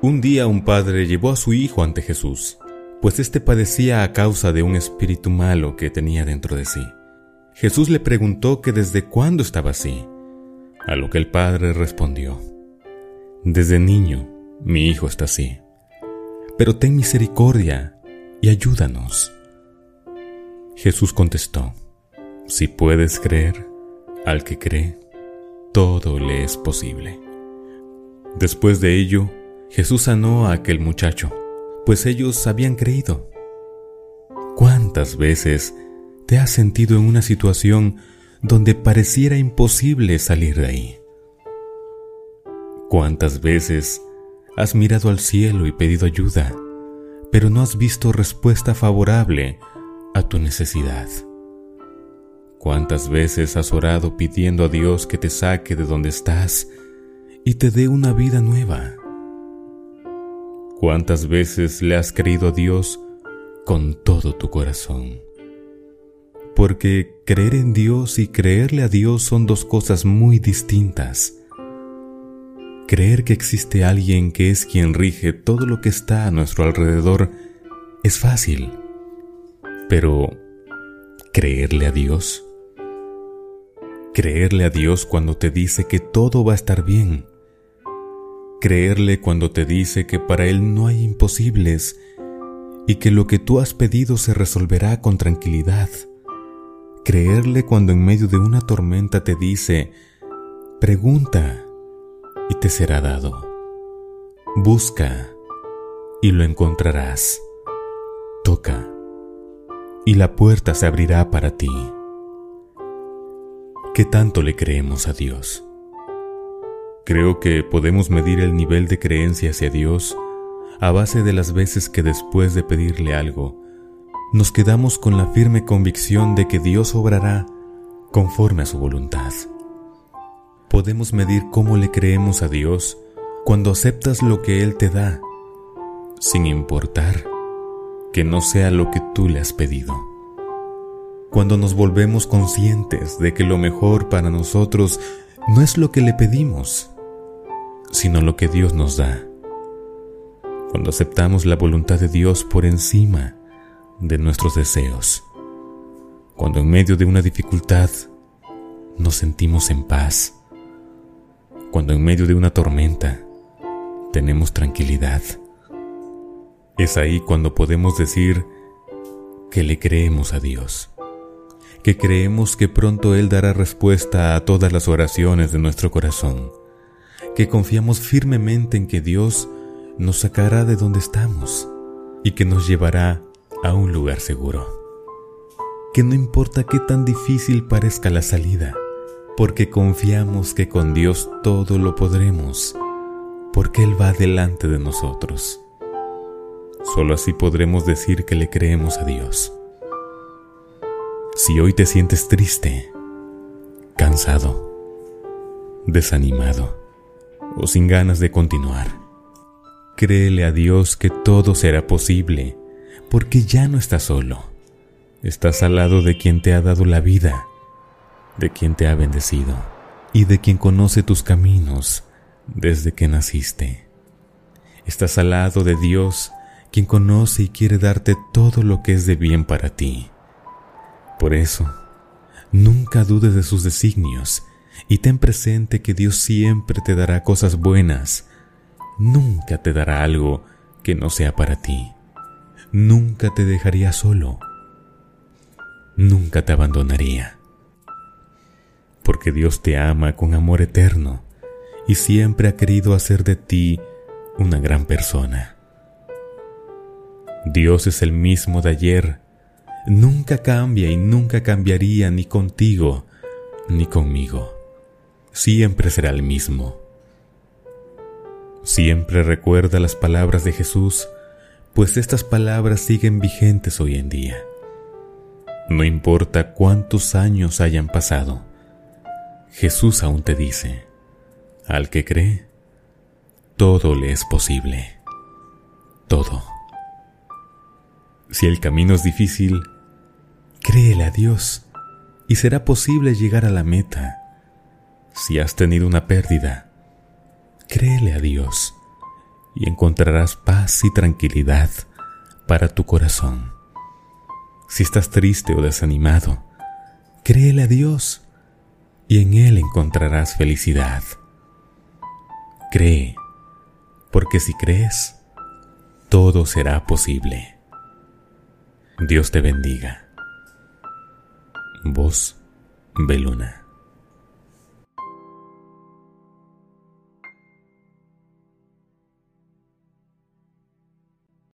Un día un padre llevó a su hijo ante Jesús, pues éste padecía a causa de un espíritu malo que tenía dentro de sí. Jesús le preguntó que desde cuándo estaba así, a lo que el padre respondió, Desde niño mi hijo está así, pero ten misericordia y ayúdanos. Jesús contestó, Si puedes creer, al que cree, todo le es posible. Después de ello, Jesús sanó a aquel muchacho, pues ellos habían creído. ¿Cuántas veces te has sentido en una situación donde pareciera imposible salir de ahí? ¿Cuántas veces has mirado al cielo y pedido ayuda, pero no has visto respuesta favorable a tu necesidad? ¿Cuántas veces has orado pidiendo a Dios que te saque de donde estás y te dé una vida nueva? ¿Cuántas veces le has creído a Dios con todo tu corazón? Porque creer en Dios y creerle a Dios son dos cosas muy distintas. Creer que existe alguien que es quien rige todo lo que está a nuestro alrededor es fácil. Pero, ¿creerle a Dios? Creerle a Dios cuando te dice que todo va a estar bien creerle cuando te dice que para Él no hay imposibles y que lo que tú has pedido se resolverá con tranquilidad. Creerle cuando en medio de una tormenta te dice, pregunta y te será dado. Busca y lo encontrarás. Toca y la puerta se abrirá para ti. ¿Qué tanto le creemos a Dios? Creo que podemos medir el nivel de creencia hacia Dios a base de las veces que después de pedirle algo, nos quedamos con la firme convicción de que Dios obrará conforme a su voluntad. Podemos medir cómo le creemos a Dios cuando aceptas lo que Él te da, sin importar que no sea lo que tú le has pedido. Cuando nos volvemos conscientes de que lo mejor para nosotros no es lo que le pedimos, sino lo que Dios nos da. Cuando aceptamos la voluntad de Dios por encima de nuestros deseos. Cuando en medio de una dificultad nos sentimos en paz. Cuando en medio de una tormenta tenemos tranquilidad. Es ahí cuando podemos decir que le creemos a Dios, que creemos que pronto Él dará respuesta a todas las oraciones de nuestro corazón que confiamos firmemente en que Dios nos sacará de donde estamos y que nos llevará a un lugar seguro. Que no importa qué tan difícil parezca la salida, porque confiamos que con Dios todo lo podremos, porque Él va delante de nosotros. Solo así podremos decir que le creemos a Dios. Si hoy te sientes triste, cansado, desanimado, o sin ganas de continuar. Créele a Dios que todo será posible, porque ya no estás solo. Estás al lado de quien te ha dado la vida, de quien te ha bendecido y de quien conoce tus caminos desde que naciste. Estás al lado de Dios, quien conoce y quiere darte todo lo que es de bien para ti. Por eso, nunca dudes de sus designios y ten presente que Dios siempre te dará cosas buenas. Nunca te dará algo que no sea para ti. Nunca te dejaría solo. Nunca te abandonaría. Porque Dios te ama con amor eterno y siempre ha querido hacer de ti una gran persona. Dios es el mismo de ayer, nunca cambia y nunca cambiaría ni contigo ni conmigo siempre será el mismo. Siempre recuerda las palabras de Jesús, pues estas palabras siguen vigentes hoy en día. No importa cuántos años hayan pasado, Jesús aún te dice, al que cree, todo le es posible. Todo. Si el camino es difícil, créele a Dios y será posible llegar a la meta si has tenido una pérdida, créele a Dios y encontrarás paz y tranquilidad para tu corazón. Si estás triste o desanimado, créele a Dios y en Él encontrarás felicidad. Cree, porque si crees, todo será posible. Dios te bendiga. Voz Beluna.